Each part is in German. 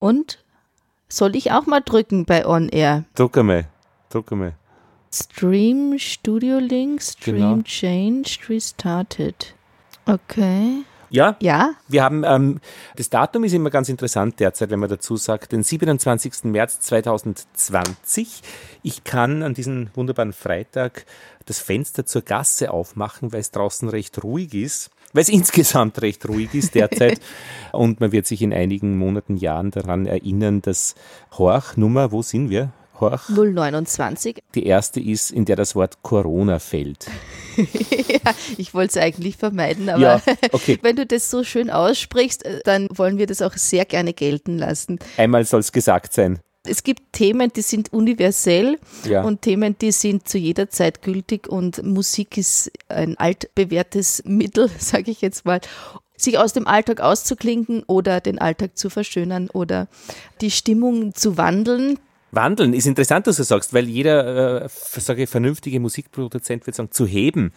Und soll ich auch mal drücken bei On Air? Druck einmal, druck einmal. Stream Studio Link, Stream Genau. changed, restarted. Okay. Ja, Ja, wir haben, ähm, das Datum ist immer ganz interessant derzeit, wenn man dazu sagt, den 27. März 2020. Ich kann an diesem wunderbaren Freitag das Fenster zur Gasse aufmachen, weil es draußen recht ruhig ist, weil es insgesamt recht ruhig ist derzeit. Und man wird sich in einigen Monaten, Jahren daran erinnern, dass Horch, Nummer, wo sind wir? Horch, 029. die erste ist, in der das Wort Corona fällt. ja, ich wollte es eigentlich vermeiden, aber Ja, okay. wenn du das so schön aussprichst, äh, dann wollen wir das auch sehr gerne gelten lassen. Einmal soll es gesagt sein. Es gibt Themen, die sind universell Ja. und Themen, die sind zu jeder Zeit gültig und Musik ist ein altbewährtes Mittel, sage ich jetzt mal, sich aus dem Alltag auszuklinken oder den Alltag zu verschönern oder die Stimmung zu wandeln. Wandeln ist interessant, dass du sagst, weil jeder, äh, sage ich, vernünftige Musikproduzent wird sagen, zu heben.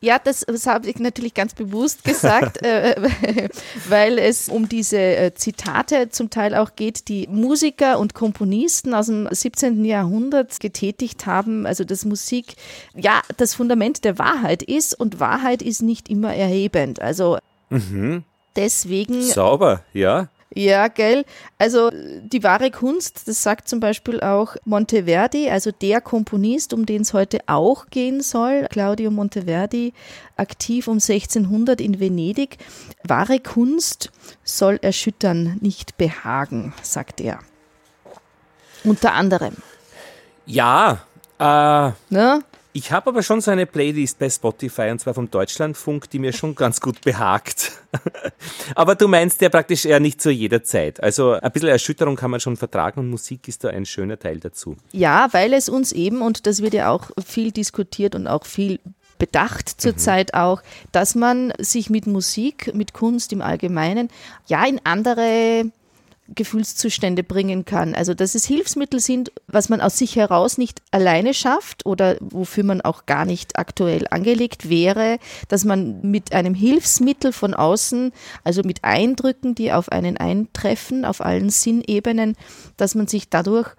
Ja, das, das habe ich natürlich ganz bewusst gesagt, äh, weil es um diese äh, Zitate zum Teil auch geht, die Musiker und Komponisten aus dem 17. Jahrhundert getätigt haben. Also dass Musik ja das Fundament der Wahrheit ist und Wahrheit ist nicht immer erhebend. Also deswegen Sauber, ja. Ja, gell. Also die wahre Kunst, das sagt zum Beispiel auch Monteverdi, also der Komponist, um den es heute auch gehen soll, Claudio Monteverdi, aktiv um 1600 in Venedig. Wahre Kunst soll erschüttern, nicht behagen, sagt er. Unter anderem. Ja, äh, Ne? Ich habe aber schon so eine Playlist bei Spotify und zwar vom Deutschlandfunk, die mir schon ganz gut behagt. aber du meinst ja praktisch eher nicht zu jeder Zeit. Also ein bisschen Erschütterung kann man schon vertragen und Musik ist da ein schöner Teil dazu. Ja, weil es uns eben, und das wird ja auch viel diskutiert und auch viel bedacht zurzeit auch, dass man sich mit Musik, mit Kunst im Allgemeinen, ja in andere Gefühlszustände bringen kann. Also dass es Hilfsmittel sind, was man aus sich heraus nicht alleine schafft oder wofür man auch gar nicht aktuell angelegt wäre, dass man mit einem Hilfsmittel von außen, also mit Eindrücken, die auf einen eintreffen, auf allen Sinnebenen, dass man sich dadurch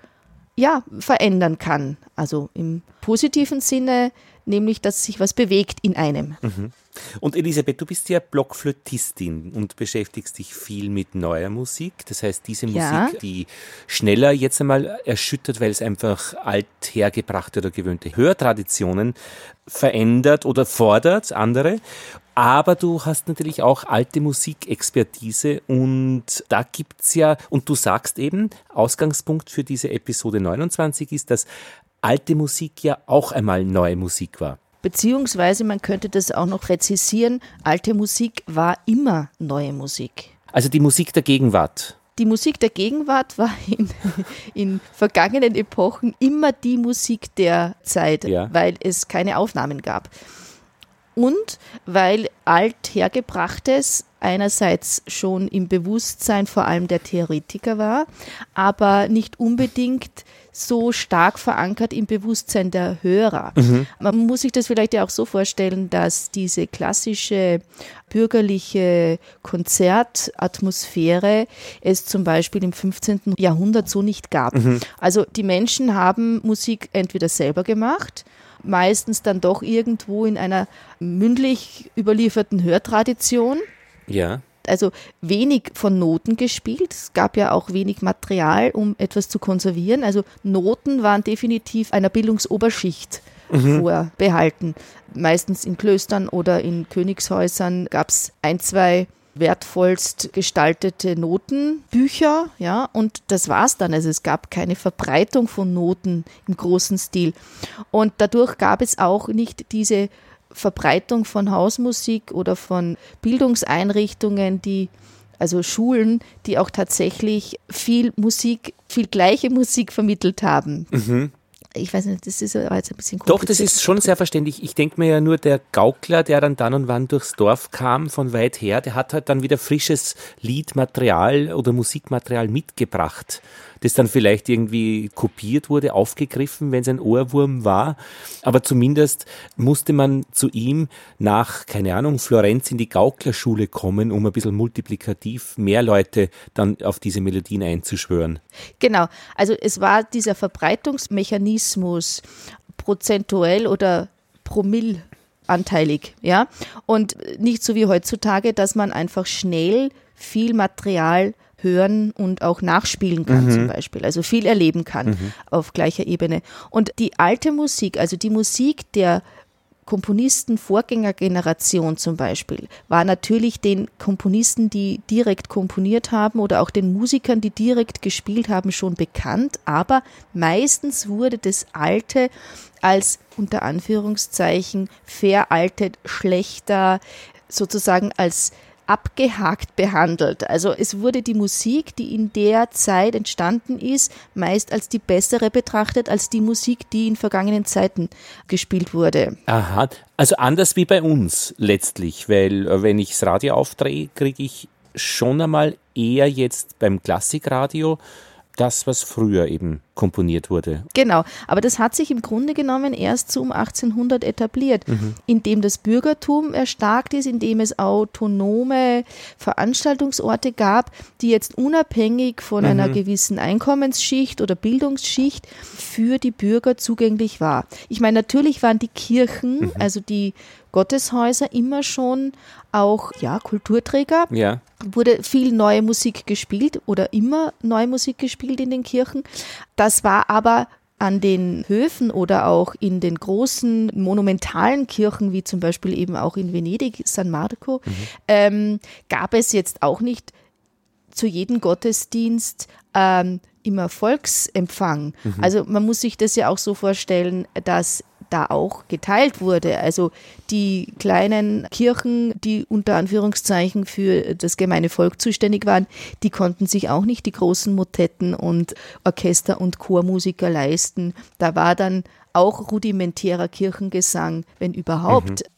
ja, verändern kann. Also im positiven Sinne, nämlich, dass sich was bewegt in einem. Und Elisabeth, du bist ja Blockflötistin und beschäftigst dich viel mit neuer Musik. Das heißt, diese Musik, Ja. die schneller jetzt einmal erschüttert, weil es einfach althergebrachte oder gewöhnte Hörtraditionen verändert oder fordert, andere. Aber du hast natürlich auch alte Musikexpertise und da gibt's ja, und du sagst eben, Ausgangspunkt für diese Episode 29 ist, dass alte Musik ja auch einmal neue Musik war. Beziehungsweise man könnte das auch noch präzisieren, alte Musik war immer neue Musik. Also die Musik der Gegenwart. Die Musik der Gegenwart war in, in vergangenen Epochen immer die Musik der Zeit, Ja. weil es keine Aufnahmen gab. Und weil althergebrachtes einerseits schon im Bewusstsein vor allem der Theoretiker war, aber nicht unbedingt so stark verankert im Bewusstsein der Hörer. Man muss sich das vielleicht ja auch so vorstellen, dass diese klassische bürgerliche Konzertatmosphäre es zum Beispiel im 15. Jahrhundert so nicht gab. Also die Menschen haben Musik entweder selber gemacht, meistens dann doch irgendwo in einer mündlich überlieferten Hörtradition Ja. also wenig von Noten gespielt. Es gab ja auch wenig Material, um etwas zu konservieren. Also Noten waren definitiv einer Bildungsoberschicht vorbehalten. Meistens in Klöstern oder in Königshäusern gab es ein, zwei wertvollst gestaltete Notenbücher, ja, und das war's dann. Also es gab keine Verbreitung von Noten im großen Stil. Und dadurch gab es auch nicht diese Verbreitung von Hausmusik oder von Bildungseinrichtungen, die also Schulen, die auch tatsächlich viel Musik, viel gleiche Musik vermittelt haben. ich weiß nicht, das ist jetzt ein bisschen Doch, das ist schon sehr verständlich. Ich denke mir ja nur, der Gaukler, der dann dann und wann durchs Dorf kam, von weit her, der hat halt dann wieder frisches Liedmaterial oder Musikmaterial mitgebracht das dann vielleicht irgendwie kopiert wurde, aufgegriffen, wenn es ein Ohrwurm war. Aber zumindest musste man zu ihm nach, keine Ahnung, Florenz in die Gauklerschule kommen, um ein bisschen multiplikativ mehr Leute dann auf diese Melodien einzuschwören. Genau, also es war dieser Verbreitungsmechanismus prozentuell oder promillanteilig, ja, und nicht so wie heutzutage, dass man einfach schnell viel Material hören und auch nachspielen kann mhm. zum Beispiel, also viel erleben kann mhm. auf gleicher Ebene. Und die alte Musik, also die Musik der Komponisten Vorgängergeneration zum Beispiel, war natürlich den Komponisten, die direkt komponiert haben oder auch den Musikern, die direkt gespielt haben, schon bekannt, aber meistens wurde das Alte als unter Anführungszeichen veraltet, schlechter, sozusagen als abgehakt behandelt. Also es wurde die Musik, die in der Zeit entstanden ist, meist als die bessere betrachtet, als die Musik, die in vergangenen Zeiten gespielt wurde. Aha, also anders wie bei uns letztlich, weil äh, wenn ich das Radio aufdrehe, kriege ich schon einmal eher jetzt beim Klassikradio das, was früher eben komponiert wurde. Genau, aber das hat sich im Grunde genommen erst so um 1800 etabliert, mhm. indem das Bürgertum erstarkt ist, indem es autonome Veranstaltungsorte gab, die jetzt unabhängig von mhm. einer gewissen Einkommensschicht oder Bildungsschicht für die Bürger zugänglich war. Ich meine, natürlich waren die Kirchen, mhm. also die Gotteshäuser immer schon auch ja, Kulturträger. Ja. Wurde viel neue Musik gespielt oder immer neue Musik gespielt in den Kirchen. Das war aber an den Höfen oder auch in den großen monumentalen Kirchen, wie zum Beispiel eben auch in Venedig, San Marco, mhm. ähm, gab es jetzt auch nicht zu jedem Gottesdienst ähm, immer Volksempfang. Mhm. Also man muss sich das ja auch so vorstellen, dass da auch geteilt wurde. Also die kleinen Kirchen, die unter Anführungszeichen für das gemeine Volk zuständig waren, die konnten sich auch nicht die großen Motetten und Orchester und Chormusiker leisten. Da war dann auch rudimentärer Kirchengesang, wenn überhaupt, mhm.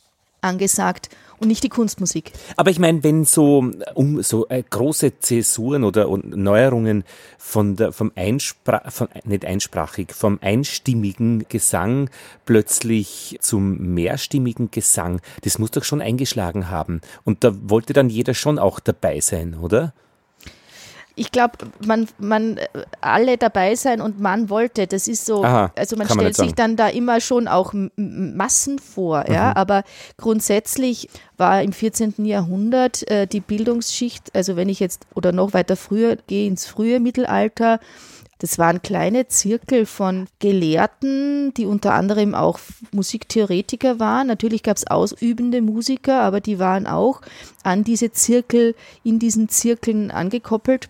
angesagt und nicht die Kunstmusik. Aber ich meine, wenn so um so äh, große Zäsuren oder Neuerungen von der vom Einsprach von nicht einsprachig vom einstimmigen Gesang plötzlich zum mehrstimmigen Gesang, das muss doch schon eingeschlagen haben und da wollte dann jeder schon auch dabei sein, oder? Ich glaube, man, man alle dabei sein und man wollte. Das ist so, Aha, also man stellt sich dann da immer schon auch Massen vor, mhm. ja. Aber grundsätzlich war im 14. Jahrhundert äh, die Bildungsschicht, also wenn ich jetzt oder noch weiter früher gehe ins frühe Mittelalter, das waren kleine Zirkel von Gelehrten, die unter anderem auch Musiktheoretiker waren. Natürlich gab es ausübende Musiker, aber die waren auch an diese Zirkel, in diesen Zirkeln angekoppelt.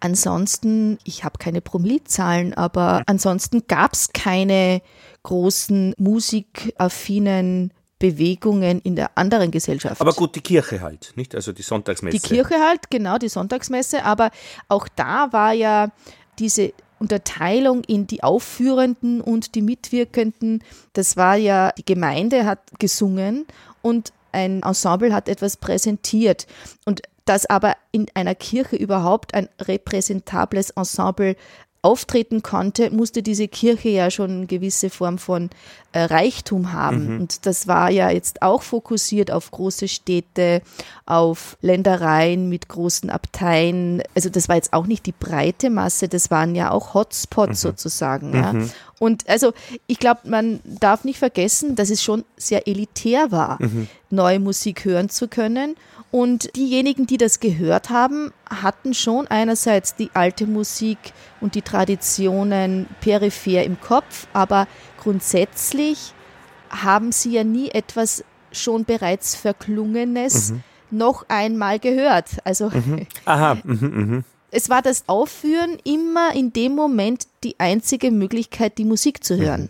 Ansonsten, ich habe keine Promillezahlen, aber ansonsten gab es keine großen musikaffinen Bewegungen in der anderen Gesellschaft. Aber gut, die Kirche halt, nicht? Also die Sonntagsmesse. Die Kirche halt, genau, die Sonntagsmesse. Aber auch da war ja diese Unterteilung in die Aufführenden und die Mitwirkenden. Das war ja, die Gemeinde hat gesungen und ein Ensemble hat etwas präsentiert. Und dass aber in einer Kirche überhaupt ein repräsentables Ensemble auftreten konnte, musste diese Kirche ja schon eine gewisse Form von äh, Reichtum haben. Mhm. Und das war ja jetzt auch fokussiert auf große Städte, auf Ländereien mit großen Abteien. Also das war jetzt auch nicht die breite Masse, das waren ja auch Hotspots mhm. sozusagen. Ja. Mhm. Und also ich glaube, man darf nicht vergessen, dass es schon sehr elitär war, mhm. neue Musik hören zu können. Und diejenigen, die das gehört haben, hatten schon einerseits die alte Musik und die Traditionen peripher im Kopf, aber grundsätzlich haben sie ja nie etwas schon bereits Verklungenes mhm. noch einmal gehört. Also mhm. Aha. Mhm, mh. es war das Aufführen immer in dem Moment die einzige Möglichkeit, die Musik zu hören.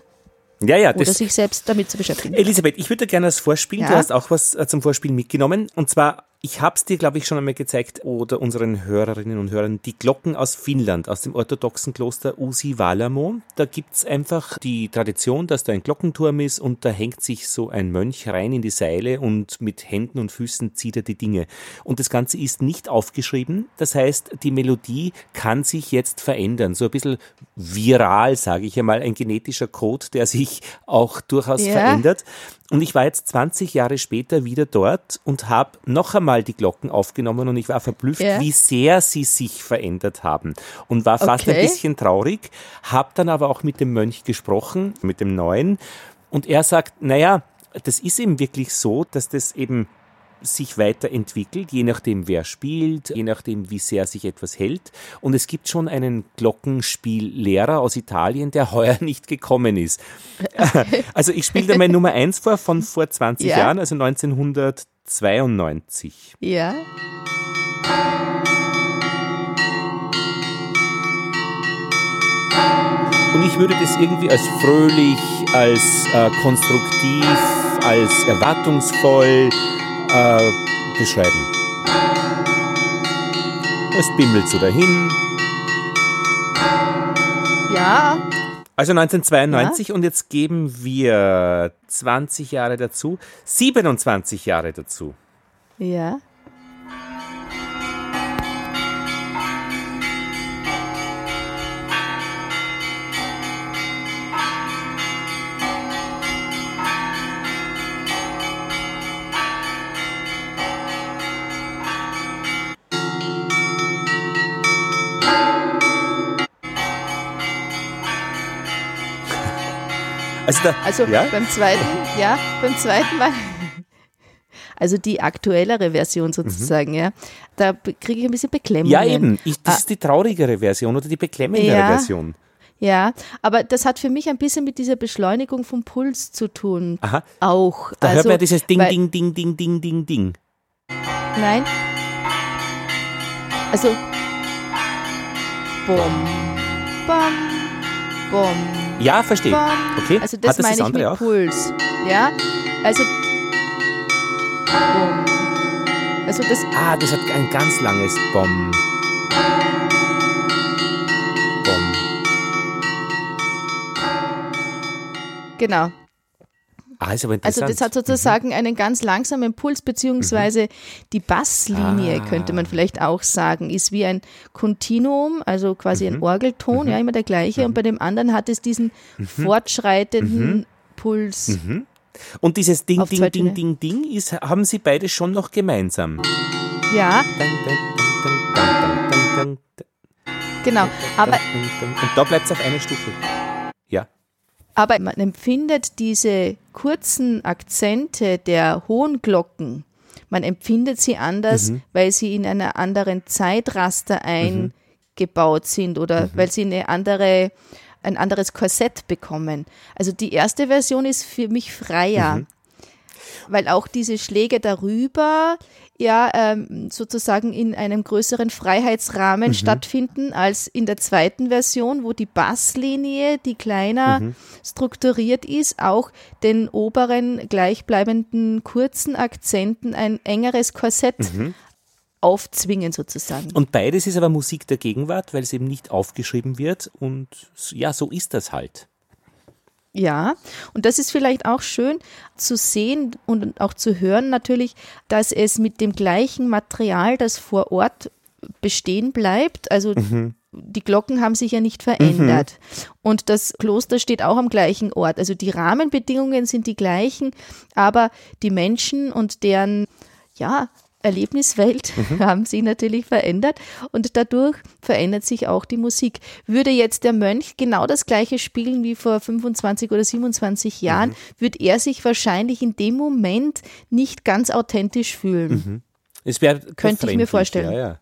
Mhm. Ja, ja. Oder sich selbst damit zu beschäftigen. Elisabeth, ich würde gerne das Vorspielen, ja. du hast auch was äh, zum Vorspielen mitgenommen, und zwar Ich habe es dir, glaube ich, schon einmal gezeigt oder unseren Hörerinnen und Hörern die Glocken aus Finnland, aus dem orthodoxen Kloster Usi Valamo. Da gibt's einfach die Tradition, dass da ein Glockenturm ist und da hängt sich so ein Mönch rein in die Seile und mit Händen und Füßen zieht er die Dinge. Und das Ganze ist nicht aufgeschrieben. Das heißt, die Melodie kann sich jetzt verändern. So ein bisschen viral, sage ich einmal, ein genetischer Code, der sich auch durchaus ja. verändert. Und ich war jetzt 20 Jahre später wieder dort und habe noch einmal die Glocken aufgenommen und ich war verblüfft, ja. wie sehr sie sich verändert haben und war fast okay. ein bisschen traurig, habe dann aber auch mit dem Mönch gesprochen, mit dem Neuen und er sagt, naja, das ist eben wirklich so, dass das eben sich weiterentwickelt, je nachdem, wer spielt, je nachdem, wie sehr sich etwas hält. Und es gibt schon einen Glockenspiellehrer aus Italien, der heuer nicht gekommen ist. Also ich spiele da meine Nummer eins vor von vor 20 ja. Jahren, also 1992. Ja. Und ich würde das irgendwie als fröhlich, als äh, konstruktiv, als erwartungsvoll, äh, beschreiben. Es bimmelt so dahin. Ja. Also 1992 ja. und jetzt geben wir 20 Jahre dazu, 27 Jahre dazu. Ja. Also, da, also ja? beim zweiten, ja, beim zweiten Mal. Also die aktuellere Version sozusagen, mhm. ja. Da kriege ich ein bisschen Beklemmung. Ja, eben. Ich, das ah. ist die traurigere Version oder die beklemmendere ja. Version. Ja, aber das hat für mich ein bisschen mit dieser Beschleunigung vom Puls zu tun. Aha. Auch. Da also, hört man dieses Ding, weil, Ding, Ding, Ding, Ding, Ding, Ding. Nein. Also. Bom, bom, bom, ja, verstehe. Okay. Also das, das meine das ich mit auch? Puls. Ja, also Bom. Also das. Ah, das hat ein ganz langes Bom. Bom. Genau. Ah, ist aber interessant. Also das hat sozusagen mhm. einen ganz langsamen Puls, beziehungsweise mhm. die Basslinie, ah. könnte man vielleicht auch sagen, ist wie ein Kontinuum, also quasi mhm. ein Orgelton, mhm. ja, immer der gleiche. Und mhm. bei dem anderen hat es diesen mhm. fortschreitenden Puls. Und dieses Ding, Ding, Ding, Ding, Ding, ist, haben Sie beide schon noch gemeinsam? Ja. Genau, aber. Und da bleibt es auf einer Stufe. Aber man empfindet diese kurzen Akzente der hohen Glocken, man empfindet sie anders, mhm. weil sie in einer anderen Zeitraster mhm. eingebaut mhm. sind oder mhm. weil sie eine andere, ein anderes Korsett bekommen. Also die erste Version ist für mich freier, mhm. weil auch diese Schläge darüber ja ähm, sozusagen in einem größeren Freiheitsrahmen mhm. stattfinden als in der zweiten Version, wo die Basslinie, die kleiner mhm. strukturiert ist, auch den oberen gleichbleibenden kurzen Akzenten ein engeres Korsett mhm. aufzwingen sozusagen. Und beides ist aber Musik der Gegenwart, weil es eben nicht aufgeschrieben wird und ja, so ist das halt. Ja, und das ist vielleicht auch schön zu sehen und auch zu hören natürlich, dass es mit dem gleichen Material, das vor Ort bestehen bleibt, also mhm. die Glocken haben sich ja nicht verändert. Mhm. Und das Kloster steht auch am gleichen Ort. Also die Rahmenbedingungen sind die gleichen, aber die Menschen und deren ja, Erlebniswelt mhm. haben sich natürlich verändert und dadurch verändert sich auch die Musik. Würde jetzt der Mönch genau das gleiche spielen wie vor 25 oder 27 Jahren, mhm. würde er sich wahrscheinlich in dem Moment nicht ganz authentisch fühlen. Mhm. Es Könnte ich mir vorstellen. Ja, ja.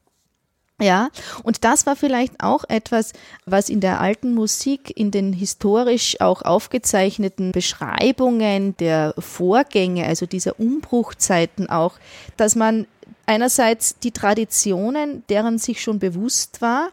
Ja, und das war vielleicht auch etwas, was in der alten Musik, in den historisch auch aufgezeichneten Beschreibungen der Vorgänge, also dieser Umbruchzeiten auch, dass man einerseits die Traditionen, deren sich schon bewusst war,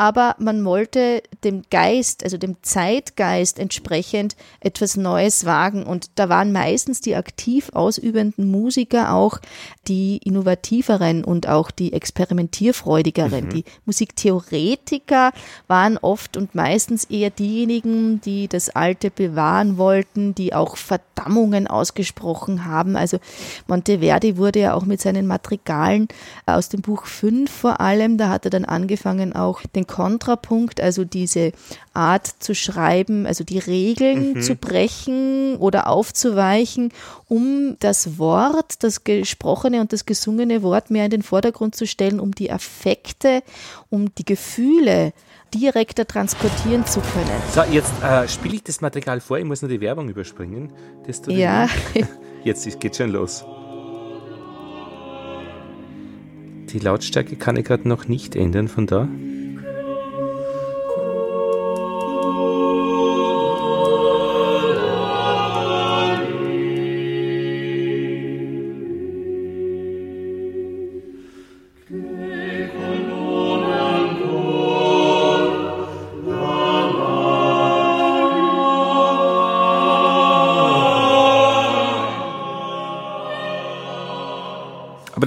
aber man wollte dem Geist, also dem Zeitgeist entsprechend etwas Neues wagen. Und da waren meistens die aktiv ausübenden Musiker auch die innovativeren und auch die experimentierfreudigeren. Mhm. Die Musiktheoretiker waren oft und meistens eher diejenigen, die das Alte bewahren wollten, die auch Verdammungen ausgesprochen haben. Also Monteverdi wurde ja auch mit seinen Madrigalen aus dem Buch 5 vor allem, da hat er dann angefangen auch den Kontrapunkt, also diese Art zu schreiben, also die Regeln mhm. zu brechen oder aufzuweichen, um das Wort, das gesprochene und das gesungene Wort mehr in den Vordergrund zu stellen, um die Affekte, um die Gefühle direkter transportieren zu können. So, jetzt äh, spiele ich das Material vor, ich muss nur die Werbung überspringen. ja. Jetzt geht schon los. Die Lautstärke kann ich gerade noch nicht ändern von da.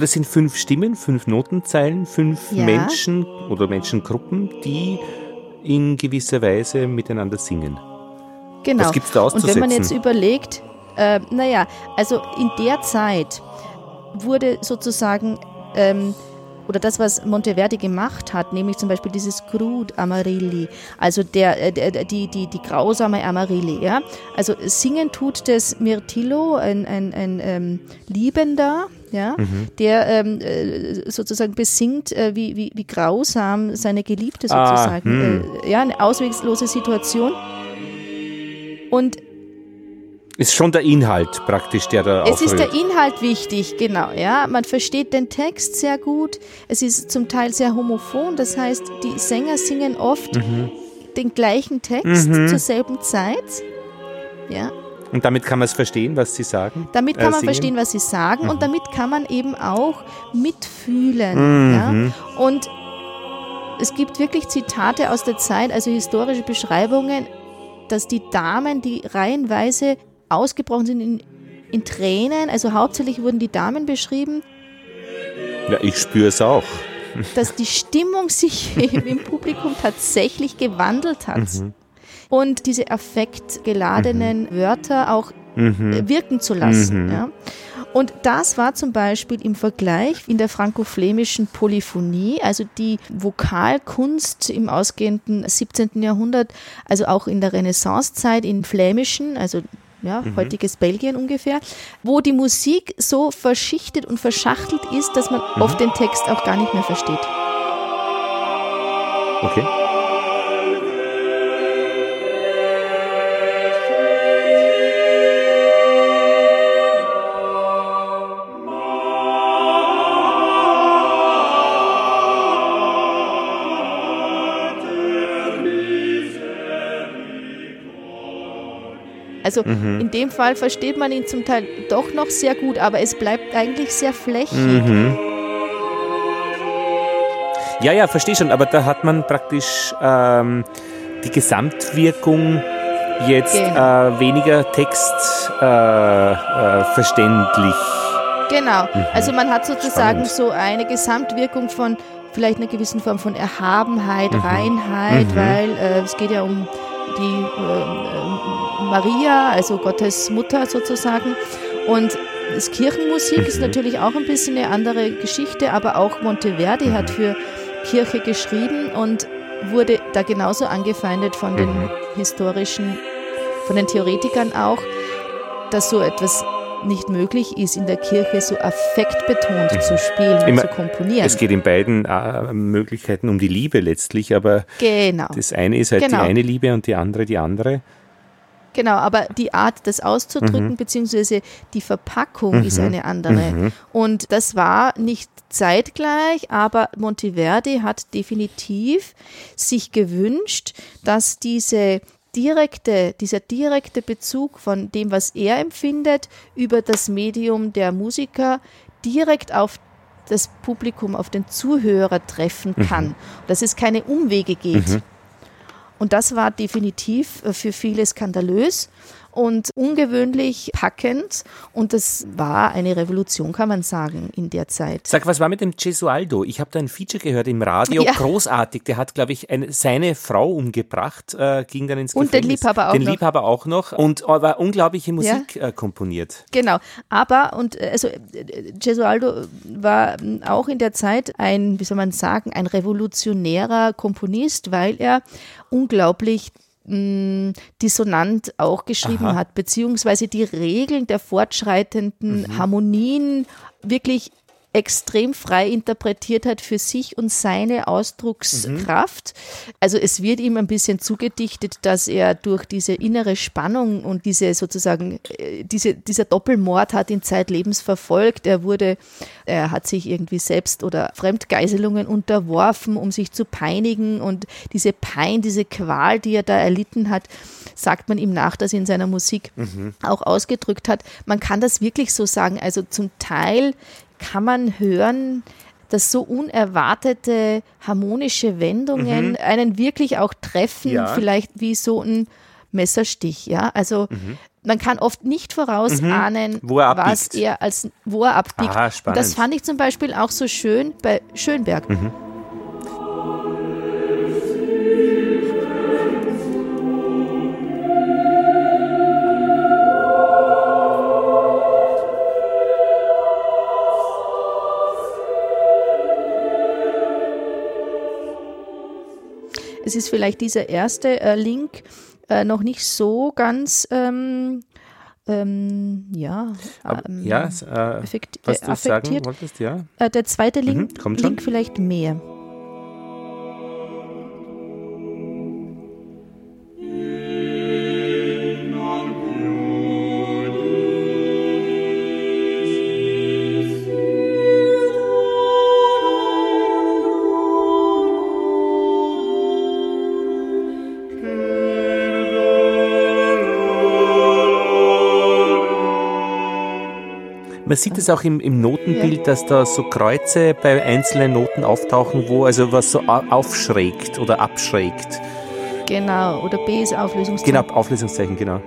Das sind fünf Stimmen, fünf Notenzeilen, fünf ja. Menschen oder Menschengruppen, die in gewisser Weise miteinander singen. Genau. Was gibt's da auszusetzen? Und wenn man jetzt überlegt, äh, naja, also in der Zeit wurde sozusagen ähm, oder das, was Monteverdi gemacht hat, nämlich zum Beispiel dieses Crud Amarilli, also der, äh, der, die, die, die grausame Amarilli, ja. Also singen tut das Mirtillo, ein, ein, ein ähm, Liebender, ja, mhm. der ähm, äh, sozusagen besingt, äh, wie, wie, wie grausam seine Geliebte ah, sozusagen, ah, äh, ja, eine auswegslose Situation. Und ist schon der Inhalt praktisch, der da Es ist der Inhalt wichtig, genau, ja. Man versteht den Text sehr gut. Es ist zum Teil sehr homophon, das heißt, die Sänger singen oft mhm. den gleichen Text mhm. zur selben Zeit. Ja. Und damit kann man es verstehen, was sie sagen? Damit kann äh, man singen? verstehen, was sie sagen mhm. und damit kann man eben auch mitfühlen. Ja? Mhm. Und es gibt wirklich Zitate aus der Zeit, also historische Beschreibungen, dass die Damen, die reihenweise ausgebrochen sind in, in Tränen, also hauptsächlich wurden die Damen beschrieben. Ja, ich spüre es auch. Dass die Stimmung sich im Publikum tatsächlich gewandelt hat. Mhm und diese affektgeladenen mhm. Wörter auch mhm. wirken zu lassen. Mhm. Ja. Und das war zum Beispiel im Vergleich in der franko-flämischen Polyphonie, also die Vokalkunst im ausgehenden 17. Jahrhundert, also auch in der Renaissancezeit in Flämischen, also ja, mhm. heutiges Belgien ungefähr, wo die Musik so verschichtet und verschachtelt ist, dass man mhm. oft den Text auch gar nicht mehr versteht. Okay. Also mhm. in dem Fall versteht man ihn zum Teil doch noch sehr gut, aber es bleibt eigentlich sehr flächig. Mhm. Ja, ja, verstehe schon, aber da hat man praktisch ähm, die Gesamtwirkung jetzt genau. äh, weniger textverständlich. Äh, äh, genau, mhm. also man hat sozusagen Spannend. so eine Gesamtwirkung von vielleicht einer gewissen Form von Erhabenheit, mhm. Reinheit, mhm. weil äh, es geht ja um die äh, Maria, also Gottes Mutter sozusagen. Und das Kirchenmusik ist mhm. natürlich auch ein bisschen eine andere Geschichte, aber auch Monteverdi hat für Kirche geschrieben und wurde da genauso angefeindet von den mhm. historischen, von den Theoretikern auch, dass so etwas nicht möglich ist, in der Kirche so affektbetont mhm. zu spielen Immer, und zu komponieren. Es geht in beiden äh, Möglichkeiten um die Liebe letztlich, aber genau. das eine ist halt genau. die eine Liebe und die andere die andere. Genau, aber die Art, das auszudrücken, mhm. beziehungsweise die Verpackung mhm. ist eine andere. Mhm. Und das war nicht zeitgleich, aber Monteverdi hat definitiv sich gewünscht, dass diese direkte, dieser direkte Bezug von dem, was er empfindet, über das Medium der Musiker direkt auf das Publikum, auf den Zuhörer treffen mhm. kann, mhm. dass es keine Umwege geht. Mhm. Und das war definitiv äh, für viele skandalös und ungewöhnlich packend. Und das war eine Revolution, kann man sagen, in der Zeit. Sag, was war mit dem Gesualdo? Ich habe da ein Feature gehört im Radio, ja. großartig. Der hat, glaube ich, eine, seine Frau umgebracht, äh, ging dann ins Gefängnis. Und den Liebhaber auch den noch. Den Liebhaber auch noch und aber unglaubliche Musik ja. äh, komponiert. Genau, aber und äh, also Gesualdo war auch in der Zeit ein, wie soll man sagen, ein revolutionärer Komponist, weil er unglaublich mh, dissonant auch geschrieben Aha. hat, beziehungsweise die Regeln der fortschreitenden mhm. Harmonien wirklich extrem frei interpretiert hat für sich und seine Ausdruckskraft. Mhm. Also es wird ihm ein bisschen zugedichtet, dass er durch diese innere Spannung und diese sozusagen, äh, diese, dieser Doppelmord hat ihn zeitlebens verfolgt. Er wurde, er hat sich irgendwie selbst oder Fremdgeiselungen unterworfen, um sich zu peinigen und diese Pein, diese Qual, die er da erlitten hat, sagt man ihm nach, dass er in seiner Musik mhm. auch ausgedrückt hat. Man kann das wirklich so sagen. Also zum Teil kann man hören, dass so unerwartete harmonische Wendungen mhm. einen wirklich auch treffen, ja. vielleicht wie so ein Messerstich, ja. Also mhm. man kann oft nicht vorausahnen, mhm. er was er als wo er abbiegt. Aha, das fand ich zum Beispiel auch so schön bei Schönberg. Es ist vielleicht dieser erste äh, Link äh, noch nicht so ganz ähm, ähm, ja, ähm, ja äh, effekt, was du affektiert. sagen wolltest, ja. Äh, der zweite Link, mhm, Link vielleicht mehr. Man sieht es auch im, im Notenbild, dass da so Kreuze bei einzelnen Noten auftauchen, wo also was so aufschrägt oder abschrägt. Genau, oder B ist Auflösungszeichen. Genau, Auflösungszeichen, genau.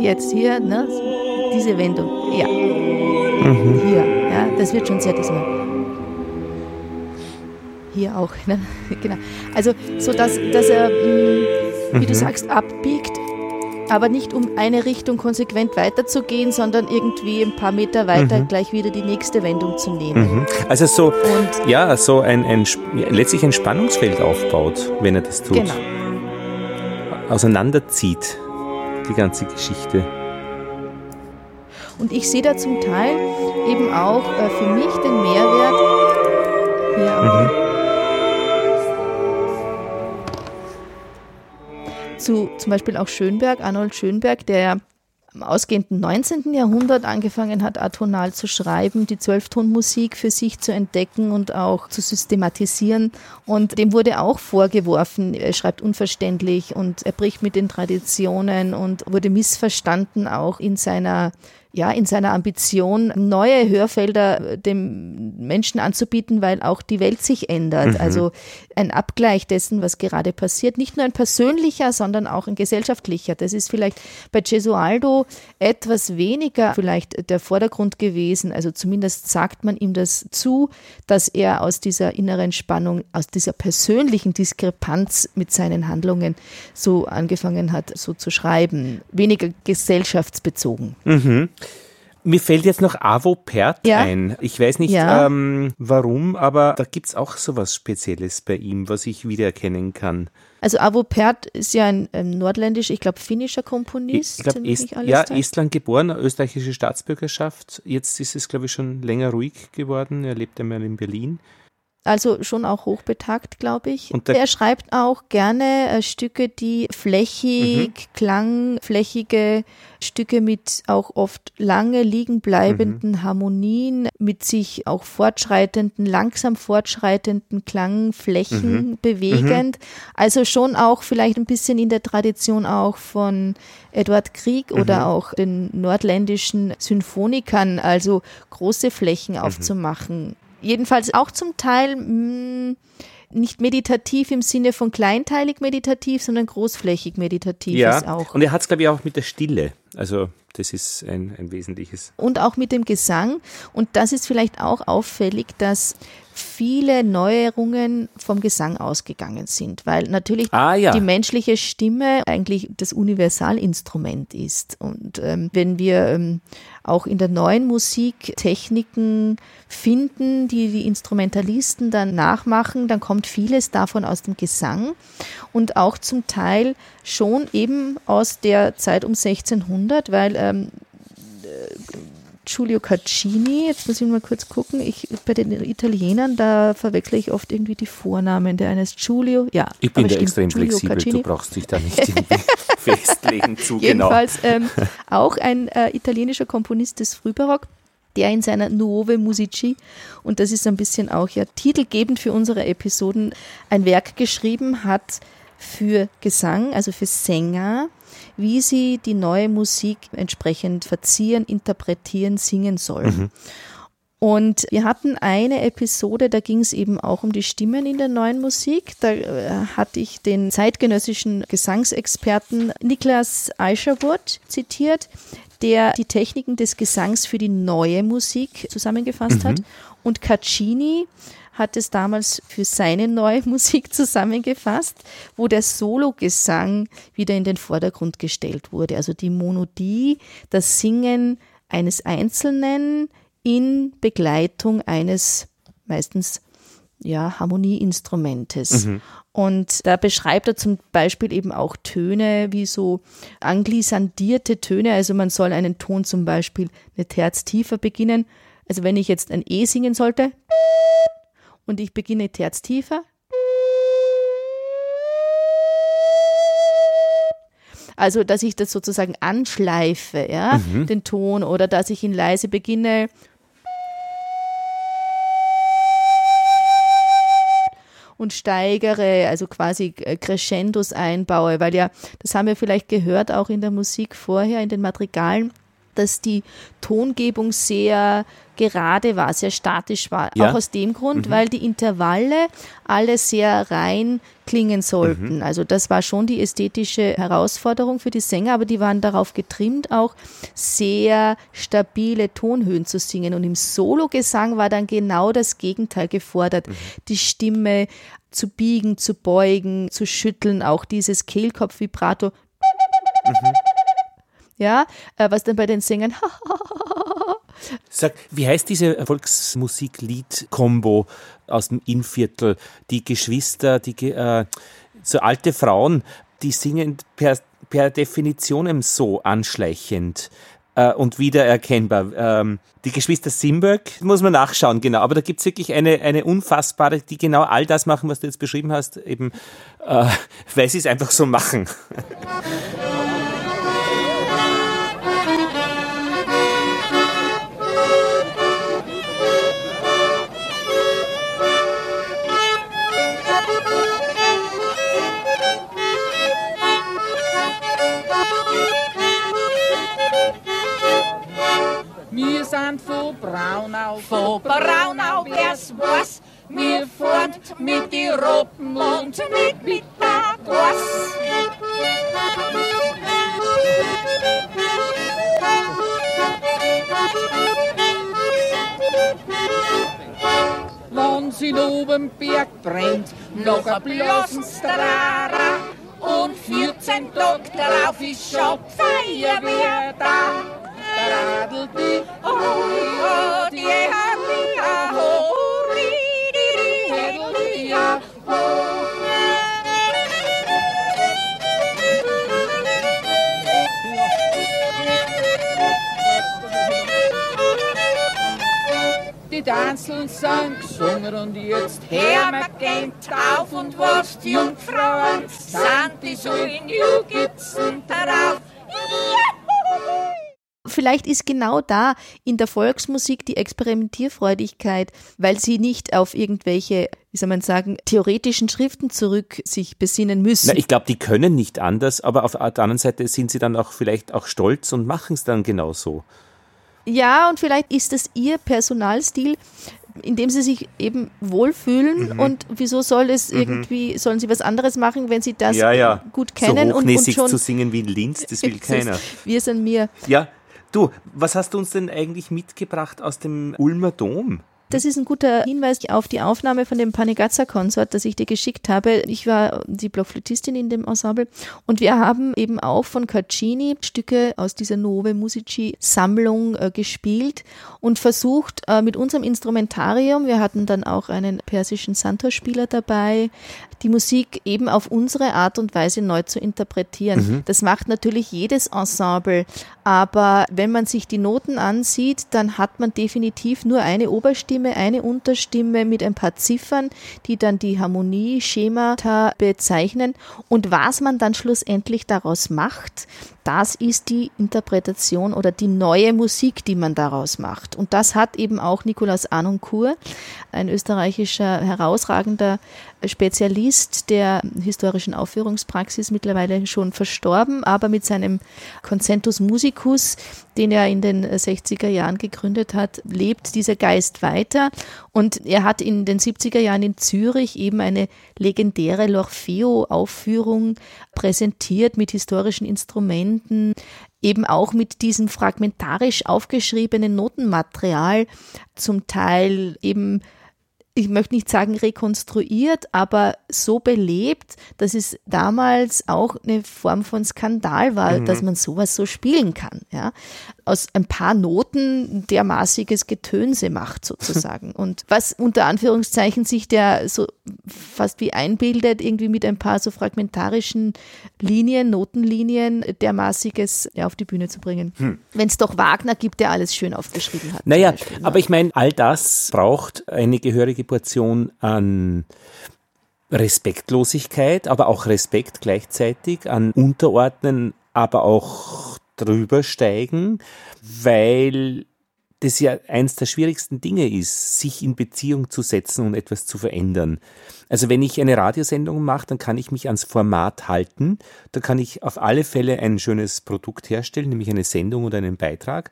Jetzt hier, ne, diese Wendung. Ja. Mhm. Hier, ja, das wird schon sehr diesmal hier auch. Ne? genau. Also so, dass, dass er, mh, mm, wie mhm. du sagst, abbiegt, aber nicht um eine Richtung konsequent weiterzugehen, sondern irgendwie ein paar Meter weiter mhm. gleich wieder die nächste Wendung zu nehmen. Mhm. Also so, Und, ja, so ein, ein, letztlich ein Spannungsfeld aufbaut, wenn er das tut. Genau. Auseinanderzieht, die ganze Geschichte. Und ich sehe da zum Teil eben auch äh, für mich den Mehrwert, hier mhm. Zu zum Beispiel auch Schönberg, Arnold Schönberg, der im ausgehenden 19. Jahrhundert angefangen hat, atonal zu schreiben, die Zwölftonmusik für sich zu entdecken und auch zu systematisieren. Und dem wurde auch vorgeworfen, er schreibt unverständlich und er bricht mit den Traditionen und wurde missverstanden auch in seiner ja, in seiner Ambition, neue Hörfelder dem Menschen anzubieten, weil auch die Welt sich ändert. Mhm. Also ein Abgleich dessen, was gerade passiert, nicht nur ein persönlicher, sondern auch ein gesellschaftlicher. Das ist vielleicht bei Gesualdo etwas weniger vielleicht der Vordergrund gewesen. Also zumindest sagt man ihm das zu, dass er aus dieser inneren Spannung, aus dieser persönlichen Diskrepanz mit seinen Handlungen so angefangen hat, so zu schreiben. Weniger gesellschaftsbezogen. Mhm. Mir fällt jetzt noch Avopert ja. ein. Ich weiß nicht ja. ähm, warum, aber da gibt es auch so was Spezielles bei ihm, was ich wiedererkennen kann. Also Avopert ist ja ein ähm, nordländisch, ich glaube finnischer Komponist. Ich glaube, Est ja, Estland geboren, österreichische Staatsbürgerschaft. Jetzt ist es, glaube ich, schon länger ruhig geworden. Er lebt einmal in Berlin. Also schon auch hochbetagt, glaube ich. Und er schreibt auch gerne äh, Stücke, die flächig, Mhm. klangflächige Stücke mit auch oft lange liegen bleibenden Mhm. Harmonien, mit sich auch fortschreitenden, langsam fortschreitenden Klangflächen Mhm. bewegend. Also schon auch vielleicht ein bisschen in der Tradition auch von Eduard Krieg oder Mhm. auch den nordländischen Symphonikern, also große Flächen Mhm. aufzumachen. Jedenfalls auch zum Teil mh, nicht meditativ im Sinne von kleinteilig meditativ, sondern großflächig meditativ ist Ja, auch. und er hat es, glaube ich, auch mit der Stille. Also das ist ein, ein wesentliches. und auch mit dem Gesang. Und das ist vielleicht auch auffällig, dass viele Neuerungen vom Gesang ausgegangen sind, weil natürlich Ah, ja. die menschliche Stimme eigentlich das Universalinstrument ist. Und ähm, wenn wir ähm, auch in der neuen Musik Techniken finden, die die Instrumentalisten dann nachmachen, dann kommt vieles davon aus dem Gesang und auch zum Teil schon eben aus der Zeit um 1600, weil ähm, Giulio Caccini, jetzt muss ich mal kurz gucken, ich, bei den Italienern, da verwechsle ich oft irgendwie die Vornamen. Der eine ist Giulio, ja. Ich bin da stimmt, extrem Giulio flexibel, Caccini. du brauchst dich da nicht festlegen zu genau. Jedenfalls ähm, auch ein äh, italienischer Komponist des Frühbarock, der in seiner Nuove Musici, und das ist ein bisschen auch ja titelgebend für unsere Episoden, ein Werk geschrieben hat für Gesang, also für Sänger, wie sie die neue Musik entsprechend verzieren, interpretieren, singen sollen. Und wir hatten eine Episode, da ging es eben auch um die Stimmen in der neuen Musik. Da äh, hatte ich den zeitgenössischen Gesangsexperten Niklas Eischerwood zitiert, der die Techniken des Gesangs für die neue Musik zusammengefasst hat. Und Caccini hat es damals für seine neue Musik zusammengefasst, wo der Sologesang wieder in den Vordergrund gestellt wurde. Also die Monodie, das Singen eines Einzelnen in Begleitung eines meistens ja, Harmonieinstrumentes. Und da beschreibt er zum Beispiel eben auch Töne wie so anglisandierte Töne. Also man soll einen Ton zum Beispiel eine Terz tiefer beginnen. Also wenn ich jetzt ein E singen sollte und ich beginne Terz tiefer. Also, dass ich das sozusagen anschleife, ja, den Ton, oder dass ich ihn leise beginne. und steigere, also quasi äh, Crescendos einbaue, weil ja, das haben wir vielleicht gehört auch in der Musik vorher, in den Madrigalen, dass die Tongebung sehr gerade war, sehr statisch war. Ja. Auch aus dem Grund, weil die Intervalle alle sehr rein klingen sollten. Also das war schon die ästhetische Herausforderung für die Sänger, aber die waren darauf getrimmt, auch sehr stabile Tonhöhen zu singen. Und im Sologesang war dann genau das Gegenteil gefordert. Die Stimme zu biegen, zu beugen, zu schütteln, auch dieses Kehlkopf-Vibrato. Ja, äh, was dann bei den Sängern Sag, wie heißt diese Volksmusik-Lied-Kombo aus dem Innviertel? Die Geschwister, die äh, so alte Frauen, die singen per, per Definition so anschleichend äh, und wiedererkennbar. Ähm, die Geschwister Simberg, muss man nachschauen, genau. Aber da gibt es wirklich eine, eine unfassbare, die genau all das machen, was du jetzt beschrieben hast, eben, äh, weil sie es einfach so machen. Wir sind von Braunau, Von Braunau, wer's weiß, wir fahren mit die Roppen und mit Pythagoras. wenn sie oben Berg brennt, noch ein Blasenstrara. Und 14 Tage darauf ist schon Feuerwehr da. Die, ja, einzeln sind gesungen und jetzt her wir gehen auf und was die Jungfrauen sind, die so in Jugitzen darauf. Vielleicht ist genau da in der Volksmusik die Experimentierfreudigkeit, weil sie nicht auf irgendwelche, wie soll man sagen, theoretischen Schriften zurück sich besinnen müssen. Na, ich glaube, die können nicht anders, aber auf der anderen Seite sind sie dann auch vielleicht auch stolz und machen es dann genauso. Ja, und vielleicht ist es ihr Personalstil, in dem sie sich eben wohlfühlen Mhm. und wieso soll es irgendwie, sollen sie was anderes machen, wenn sie das ja, ja. gut kennen so und, und schon zu singen wie in Linz, das will Das keiner. Wir sind mir. Ja, du, was hast du uns denn eigentlich mitgebracht aus dem Ulmer Dom? Das ist ein guter Hinweis auf die Aufnahme von dem Panigazza-Konsort, das ich dir geschickt habe. Ich war die Blockflötistin in dem Ensemble und wir haben eben auch von Caccini Stücke aus dieser Nove Musici-Sammlung äh, gespielt und versucht äh, mit unserem Instrumentarium, wir hatten dann auch einen persischen Santorspieler dabei, die Musik eben auf unsere Art und Weise neu zu interpretieren. Das macht natürlich jedes Ensemble, aber wenn man sich die Noten ansieht, dann hat man definitiv nur eine Oberstimme, eine Unterstimme mit ein paar Ziffern, die dann die Harmonie, Schemata bezeichnen. Und was man dann schlussendlich daraus macht, das ist die Interpretation oder die neue Musik, die man daraus macht. Und das hat eben auch Nikolaus Anoncourt, ein österreichischer herausragender Spezialist der historischen Aufführungspraxis, mittlerweile schon verstorben, aber mit seinem Concentus Musicus, den er in den 60er Jahren gegründet hat, lebt dieser Geist weiter. Und er hat in den 70er Jahren in Zürich eben eine legendäre L'Orfeo-Aufführung präsentiert mit historischen Instrumenten, eben auch mit diesem fragmentarisch aufgeschriebenen Notenmaterial, zum Teil eben ich möchte nicht sagen rekonstruiert, aber so belebt, dass es damals auch eine Form von Skandal war, dass man sowas so spielen kann. Ja? Aus ein paar Noten dermaßiges Getönse macht sozusagen. Und was unter Anführungszeichen sich der so fast wie einbildet, irgendwie mit ein paar so fragmentarischen Linien, Notenlinien, dermaßiges ja, auf die Bühne zu bringen. Wenn es doch Wagner gibt, der alles schön aufgeschrieben hat. Naja, Beispiel, ne? aber ich meine, all das braucht eine gehörige Portion an Respektlosigkeit, aber auch Respekt gleichzeitig, an Unterordnen, aber auch drübersteigen, weil das ja eins der schwierigsten Dinge ist, sich in Beziehung zu setzen und etwas zu verändern. Also wenn ich eine Radiosendung mache, dann kann ich mich ans Format halten. Da kann ich auf alle Fälle ein schönes Produkt herstellen, nämlich eine Sendung oder einen Beitrag.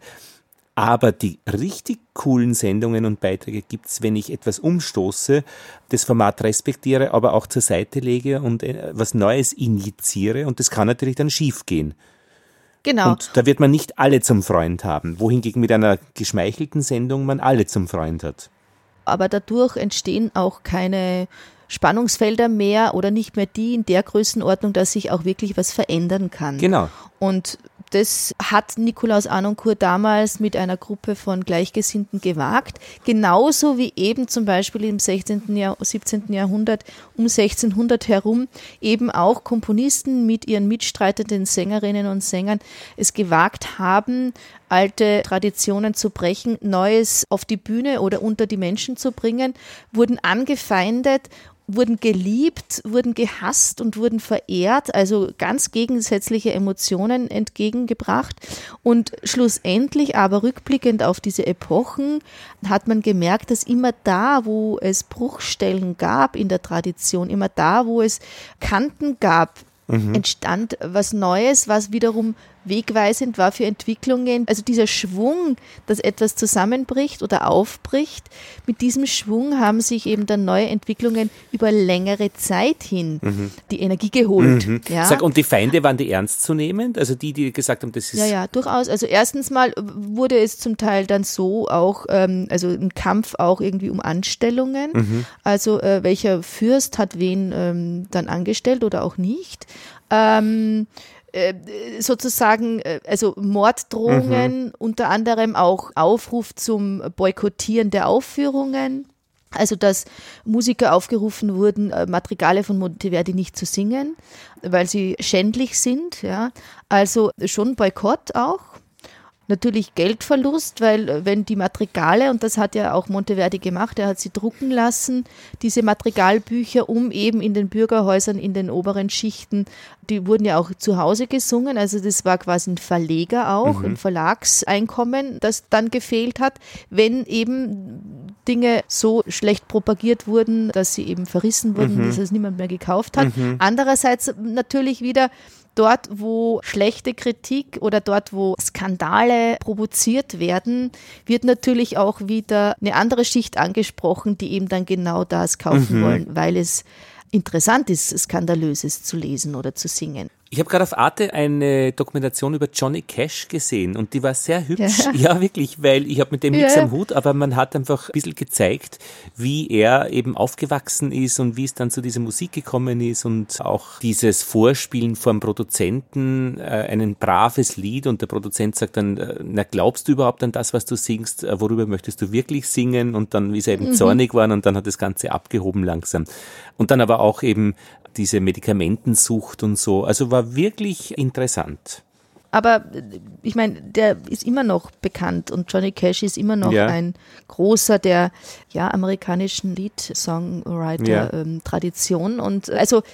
Aber die richtig coolen Sendungen und Beiträge gibt's, wenn ich etwas umstoße, das Format respektiere, aber auch zur Seite lege und äh, was Neues injiziere. Und das kann natürlich dann schiefgehen. genau. Und da wird man nicht alle zum Freund haben, wohingegen mit einer geschmeichelten Sendung man alle zum Freund hat. aber dadurch entstehen auch keine Spannungsfelder mehr oder nicht mehr die in der Größenordnung, dass sich auch wirklich was verändern kann. Genau. Und das hat Nikolaus Anoncourt damals mit einer Gruppe von Gleichgesinnten gewagt. Genauso wie eben zum Beispiel im 16., Jahr, 17. Jahrhundert, um 1600 herum, eben auch Komponisten mit ihren mitstreitenden Sängerinnen und Sängern es gewagt haben, alte Traditionen zu brechen, Neues auf die Bühne oder unter die Menschen zu bringen, wurden angefeindet wurden geliebt, wurden gehasst und wurden verehrt, also ganz gegensätzliche Emotionen entgegengebracht. Und schlussendlich aber rückblickend auf diese Epochen hat man gemerkt, dass immer da, wo es Bruchstellen gab in der Tradition, immer da, wo es Kanten gab, entstand was Neues, was wiederum wegweisend war für Entwicklungen. Also dieser Schwung, dass etwas zusammenbricht oder aufbricht, mit diesem Schwung haben sich eben dann neue Entwicklungen über längere Zeit hin die Energie geholt. Ja? Sag, und die Feinde waren die ernstzunehmend? Also die, die gesagt haben, das ist. Ja, ja, durchaus. Also erstens mal wurde es zum Teil dann so auch, ähm, also ein Kampf auch irgendwie um Anstellungen. Also äh, welcher Fürst hat wen ähm, dann angestellt oder auch nicht. Ähm, äh, sozusagen, äh, also Morddrohungen, unter anderem auch Aufruf zum Boykottieren der Aufführungen. Also, dass Musiker aufgerufen wurden, äh, Madrigale von Monteverdi nicht zu singen, weil sie schändlich sind, ja. Also schon Boykott auch. Natürlich Geldverlust, weil äh, wenn die Madrigale, und das hat ja auch Monteverdi gemacht, er hat sie drucken lassen, diese Madrigalbücher, um eben in den Bürgerhäusern, in den oberen Schichten, die wurden ja auch zu Hause gesungen, also das war quasi ein Verleger auch, mhm. ein Verlagseinkommen, das dann gefehlt hat, wenn eben Dinge so schlecht propagiert wurden, dass sie eben verrissen wurden, mhm. dass es niemand mehr gekauft hat. Mhm. Andererseits natürlich wieder, dort, wo schlechte Kritik oder dort, wo Skandale provoziert werden, wird natürlich auch wieder eine andere Schicht angesprochen, die eben dann genau das kaufen mhm. wollen, weil es interessant ist, Skandalöses zu lesen oder zu singen. Ich habe gerade auf Arte eine Dokumentation über Johnny Cash gesehen und die war sehr hübsch. Ja, ja wirklich, weil ich habe mit dem nichts ja. am Hut, aber man hat einfach ein bisschen gezeigt, wie er eben aufgewachsen ist und wie es dann zu dieser Musik gekommen ist und auch dieses Vorspielen vom Produzenten, äh, ein braves Lied und der Produzent sagt dann, äh, na glaubst du überhaupt an das, was du singst, äh, worüber möchtest du wirklich singen und dann, wie sie eben mhm. zornig waren und dann hat das Ganze abgehoben langsam. Und dann aber auch eben diese Medikamentensucht und so. Also war wirklich interessant. Aber ich meine, der ist immer noch bekannt und Johnny Cash ist immer noch ja. ein großer der ja, amerikanischen Lead-Songwriter-Tradition. Ja. Ähm, und also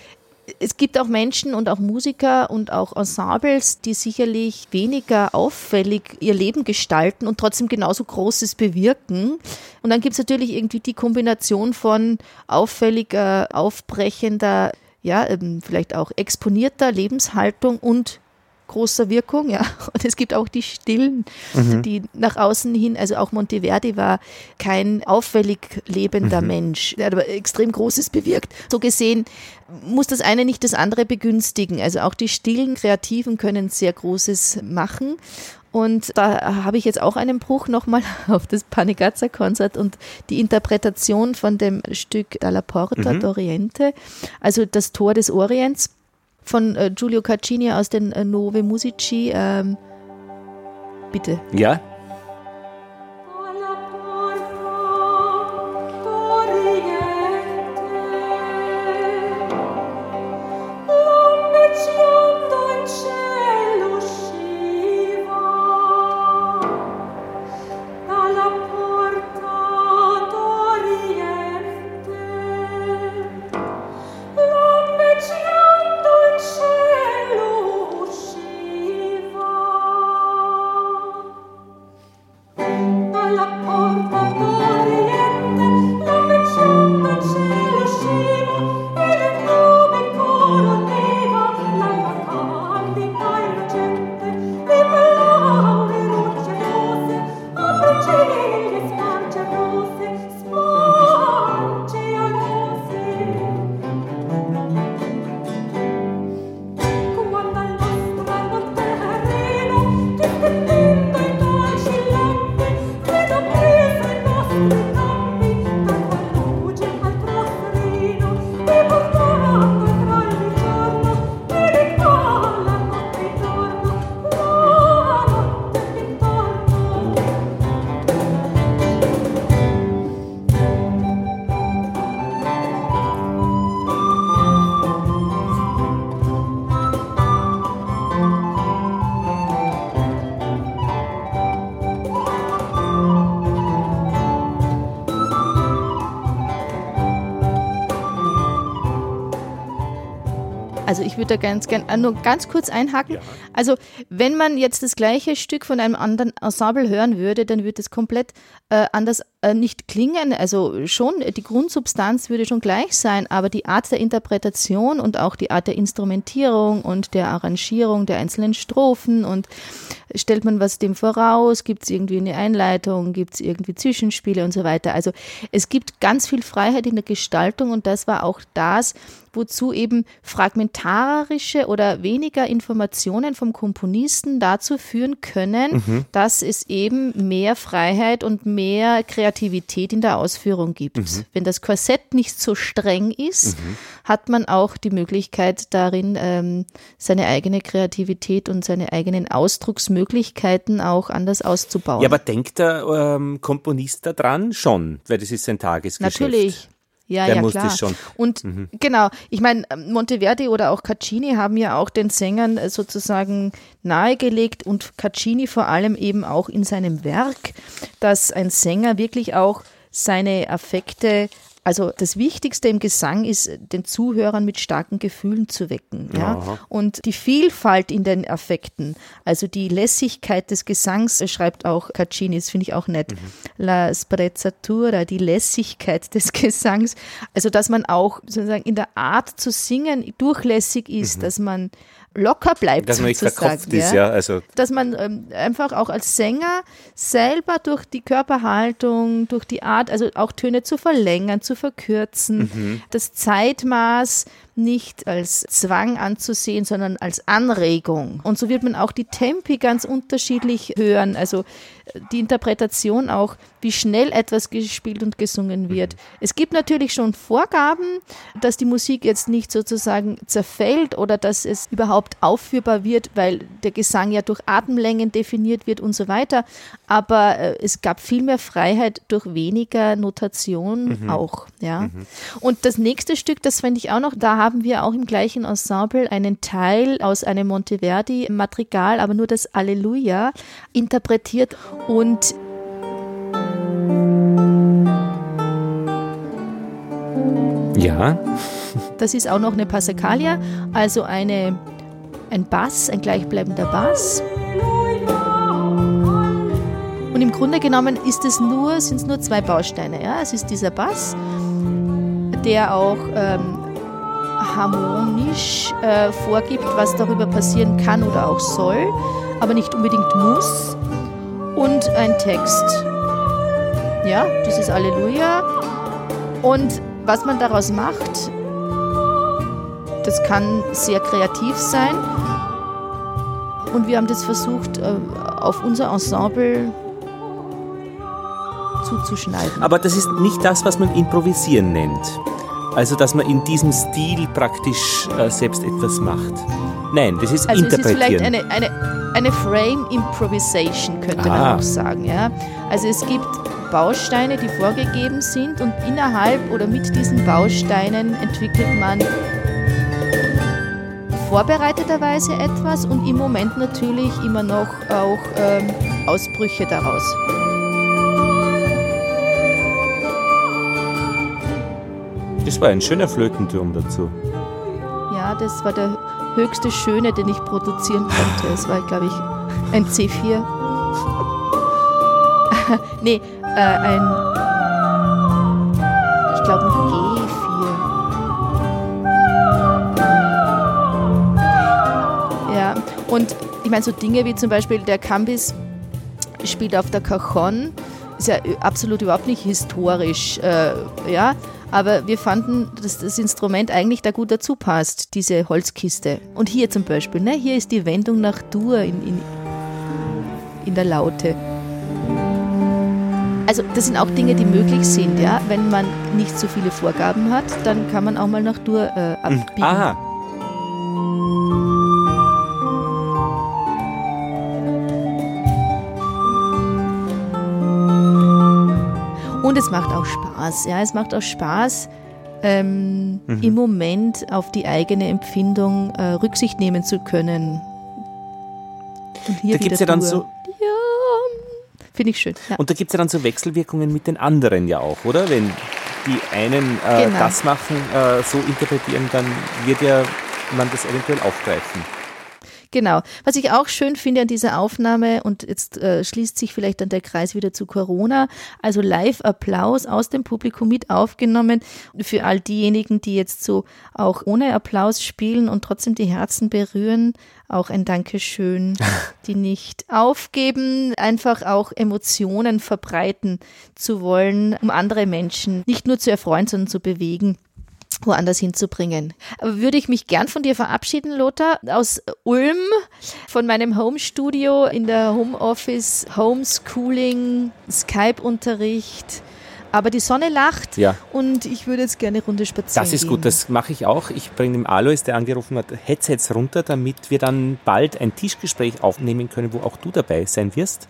es gibt auch Menschen und auch Musiker und auch Ensembles, die sicherlich weniger auffällig ihr Leben gestalten und trotzdem genauso Großes bewirken. Und dann gibt es natürlich irgendwie die Kombination von auffälliger, aufbrechender ja, ähm, vielleicht auch exponierter Lebenshaltung und großer Wirkung, ja. Und es gibt auch die Stillen, mhm. die nach außen hin, also auch Monteverdi war kein auffällig lebender mhm. Mensch, der hat aber extrem Großes bewirkt. So gesehen muss das eine nicht das andere begünstigen. Also auch die stillen Kreativen können sehr Großes machen. Und da habe ich jetzt auch einen Bruch nochmal auf das Panigazza-Konzert und die Interpretation von dem Stück Dalla Porta mhm. d'Oriente, also das Tor des Orients von äh, Giulio Caccini aus den äh, Nove Musici. Ähm, bitte. Ja, Also ich würde da ganz gerne äh, nur ganz kurz einhaken. Ja. Also wenn man jetzt das gleiche Stück von einem anderen Ensemble hören würde, dann würde es komplett äh, anders äh, nicht klingen. Also schon, die Grundsubstanz würde schon gleich sein, aber die Art der Interpretation und auch die Art der Instrumentierung und der Arrangierung der einzelnen Strophen und stellt man was dem voraus, gibt es irgendwie eine Einleitung, gibt es irgendwie Zwischenspiele und so weiter. Also es gibt ganz viel Freiheit in der Gestaltung und das war auch das, wozu eben fragmentarische oder weniger Informationen vom Komponisten dazu führen können, mhm. dass es eben mehr Freiheit und mehr Kreativität in der Ausführung gibt. Mhm. Wenn das Korsett nicht so streng ist, mhm. hat man auch die Möglichkeit darin, ähm, seine eigene Kreativität und seine eigenen Ausdrucksmöglichkeiten auch anders auszubauen. Ja, aber denkt der ähm, Komponist da dran schon, weil das ist sein Tagesgeschäft. Natürlich. Ja, Der ja, muss klar. schon. Und Mhm. genau, ich meine, Monteverdi oder auch Caccini haben ja auch den Sängern äh, sozusagen nahegelegt und Caccini vor allem eben auch in seinem Werk, dass ein Sänger wirklich auch seine Affekte also das Wichtigste im Gesang ist, den Zuhörern mit starken Gefühlen zu wecken. Ja? Aha. Und die Vielfalt in den Affekten, also die Lässigkeit des Gesangs, äh, schreibt auch Caccini, das finde ich auch nett. La sprezzatura, die Lässigkeit des Gesangs. Also dass man auch sozusagen in der Art zu singen durchlässig ist, dass man locker bleibt. Dass man nicht verkopft ist, ja. Also dass man ähm, einfach auch als Sänger selber durch die Körperhaltung, durch die Art, also auch Töne zu verlängern, zu verkürzen, das Zeitmaß nicht als Zwang anzusehen, sondern als Anregung. Und so wird man auch die Tempi ganz unterschiedlich hören. Also die Interpretation auch, wie schnell etwas gespielt und gesungen wird. Es gibt natürlich schon Vorgaben, dass die Musik jetzt nicht sozusagen zerfällt oder dass es überhaupt aufführbar wird, weil der Gesang ja durch Atemlängen definiert wird und so weiter. Aber äh, es gab viel mehr Freiheit durch weniger Notation auch. Ja. Und das nächste Stück, das fände ich auch noch, da haben wir auch im gleichen Ensemble einen Teil aus einem Monteverdi-Madrigal, aber nur das Alleluia interpretiert und ja, Das ist auch noch eine Passacaglia, also eine, ein Bass, ein gleichbleibender Bass. Und im Grunde genommen ist es nur, sind es nur zwei Bausteine. Ja? Es ist dieser Bass, der auch ähm, harmonisch äh, vorgibt, was darüber passieren kann oder auch soll, aber nicht unbedingt muss. Und ein Text. Ja, das ist Alleluja. Und was man daraus macht, das kann sehr kreativ sein. Und wir haben das versucht, äh, auf unser Ensemble zuzuschneiden. aber das ist nicht das, was man improvisieren nennt. Also, dass man in diesem Stil praktisch äh, selbst etwas macht. Nein, das ist Also es ist vielleicht Interpretieren. eine, eine, eine Frame Improvisation, könnte Ah. man auch sagen. Ja? Also es gibt Bausteine, die vorgegeben sind und innerhalb oder mit diesen Bausteinen entwickelt man vorbereiteterweise etwas und im Moment natürlich immer noch auch ähm, Ausbrüche daraus. das war ein schöner Flötenturm dazu. Ja, das war der höchste Schöne, den ich produzieren konnte. Es war, glaube ich, ein C4. nee, äh, ein. Ich glaube, ein G4. Ja, und ich meine, so Dinge wie zum Beispiel der Cambis spielt auf der Cajon, ist ja absolut überhaupt nicht historisch, äh, ja. Aber wir fanden, dass das Instrument eigentlich da gut dazu passt, diese Holzkiste. Und hier zum Beispiel, ne, hier ist die Wendung nach Dur in, in, in der Laute. Also das sind auch Dinge, die möglich sind, ja. Wenn man nicht so viele Vorgaben hat, dann kann man auch mal nach Dur äh, abbiegen. Aha, Und es macht auch Spaß, ja, es macht auch Spaß, ähm, Mhm. im Moment auf die eigene Empfindung äh, Rücksicht nehmen zu können. Und hier da gibt es ja dann so, Ja, finde ich schön. Ja. und da gibt es ja dann so Wechselwirkungen mit den anderen ja auch, oder? Wenn die einen äh, Genau. das machen, äh, so interpretieren, dann wird ja man das eventuell aufgreifen. Genau. Was ich auch schön finde an dieser Aufnahme, und jetzt äh, schließt sich vielleicht dann der Kreis wieder zu Corona, also Live-Applaus aus dem Publikum mit aufgenommen. Für all diejenigen, die jetzt so auch ohne Applaus spielen und trotzdem die Herzen berühren, auch ein Dankeschön, die nicht aufgeben, einfach auch Emotionen verbreiten zu wollen, um andere Menschen nicht nur zu erfreuen, sondern zu bewegen woanders hinzubringen. Aber würde ich mich gern von dir verabschieden, Lothar, aus Ulm, von meinem Home-Studio in der Homeoffice, Homeschooling, Skype-Unterricht. Aber die Sonne lacht Ja. und ich würde jetzt gerne eine Runde spazieren Das ist gehen. gut, das mache ich auch. Ich bringe dem Alois, der angerufen hat, Headsets runter, damit wir dann bald ein Tischgespräch aufnehmen können, wo auch du dabei sein wirst.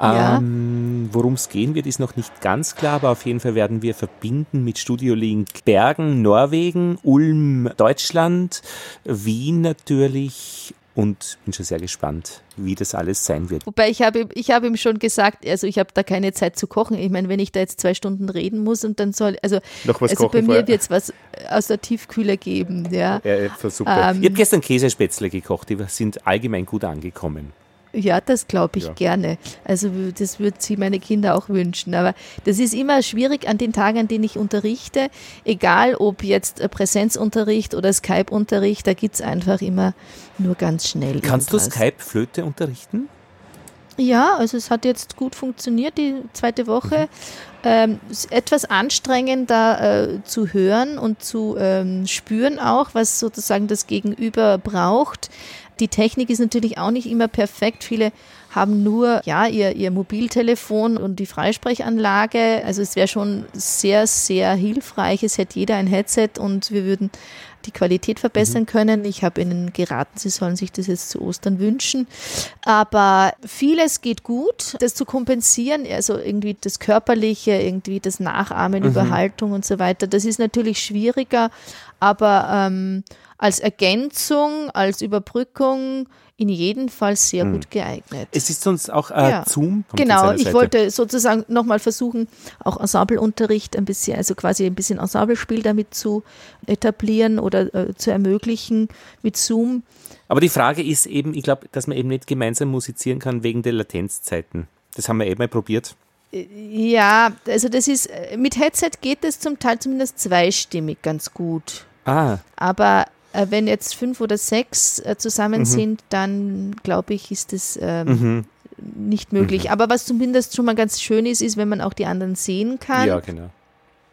Ja. Ähm, Worum es gehen wird, ist noch nicht ganz klar, aber auf jeden Fall werden wir verbinden mit Studio Link Bergen, Norwegen, Ulm, Deutschland, Wien natürlich und bin schon sehr gespannt, wie das alles sein wird. Wobei ich habe ich habe ihm schon gesagt, also ich habe da keine Zeit zu kochen. Ich meine, wenn ich da jetzt zwei Stunden reden muss und dann soll, also, Noch was also bei kochen mir vorher. wird es was aus der Tiefkühle geben, ja. Ja, super. Ähm, ich habe gestern Käsespätzle gekocht, die sind allgemein gut angekommen. Ja, das glaube ich Ja. gerne. Also das würden sie meine Kinder auch wünschen. Aber das ist immer schwierig an den Tagen, an denen ich unterrichte. Egal ob jetzt äh, Präsenzunterricht oder Skype-Unterricht, da gibt es einfach immer nur ganz schnell. Kannst du irgendwas. Skype-Flöte unterrichten? Ja, also es hat jetzt gut funktioniert, die zweite Woche. Ähm, ist etwas anstrengender äh, zu hören und zu ähm, spüren auch, was sozusagen das Gegenüber braucht. Die Technik ist natürlich auch nicht immer perfekt. Viele haben nur ja ihr, ihr Mobiltelefon und die Freisprechanlage. Also es wäre schon sehr, sehr hilfreich. Es hätte jeder ein Headset und wir würden die Qualität verbessern können. Ich habe Ihnen geraten, Sie sollen sich das jetzt zu Ostern wünschen. Aber vieles geht gut, das zu kompensieren, also irgendwie das Körperliche, irgendwie das Nachahmen über Haltung und so weiter. Das ist natürlich schwieriger, aber ähm, als Ergänzung, als Überbrückung in jedem Fall sehr gut geeignet. Es ist sonst auch äh, Ja. Zoom. Genau, ich Seite. wollte sozusagen nochmal versuchen, auch Ensembleunterricht ein bisschen, also quasi ein bisschen Ensemblespiel damit zu etablieren oder äh, zu ermöglichen mit Zoom. Aber die Frage ist eben, ich glaube, dass man eben nicht gemeinsam musizieren kann wegen der Latenzzeiten. Das haben wir eben mal probiert. Ja, also das ist, äh, mit Headset geht es zum Teil zumindest zweistimmig ganz gut. Ah, Aber äh, wenn jetzt fünf oder sechs äh, Mhm. zusammen sind, dann glaube ich, ist es ähm, nicht möglich. Aber was zumindest schon mal ganz schön ist, ist, wenn man auch die anderen sehen kann. ja, genau.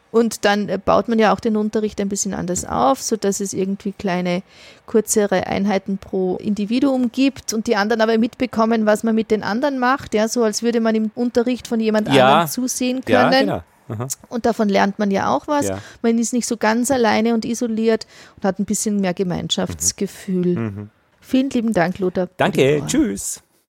Und dann äh, baut man ja auch den Unterricht ein bisschen anders auf, sodass es irgendwie kleine, kürzere Einheiten pro Individuum gibt und die anderen aber mitbekommen, was man mit den anderen macht, ja, so als würde man im Unterricht von jemand Ja. anderem zusehen können. Ja, genau. Aha. Und davon lernt man ja auch was. Ja. Man ist nicht so ganz alleine und isoliert und hat ein bisschen mehr Gemeinschaftsgefühl. Vielen lieben Dank, Lothar. Danke, tschüss.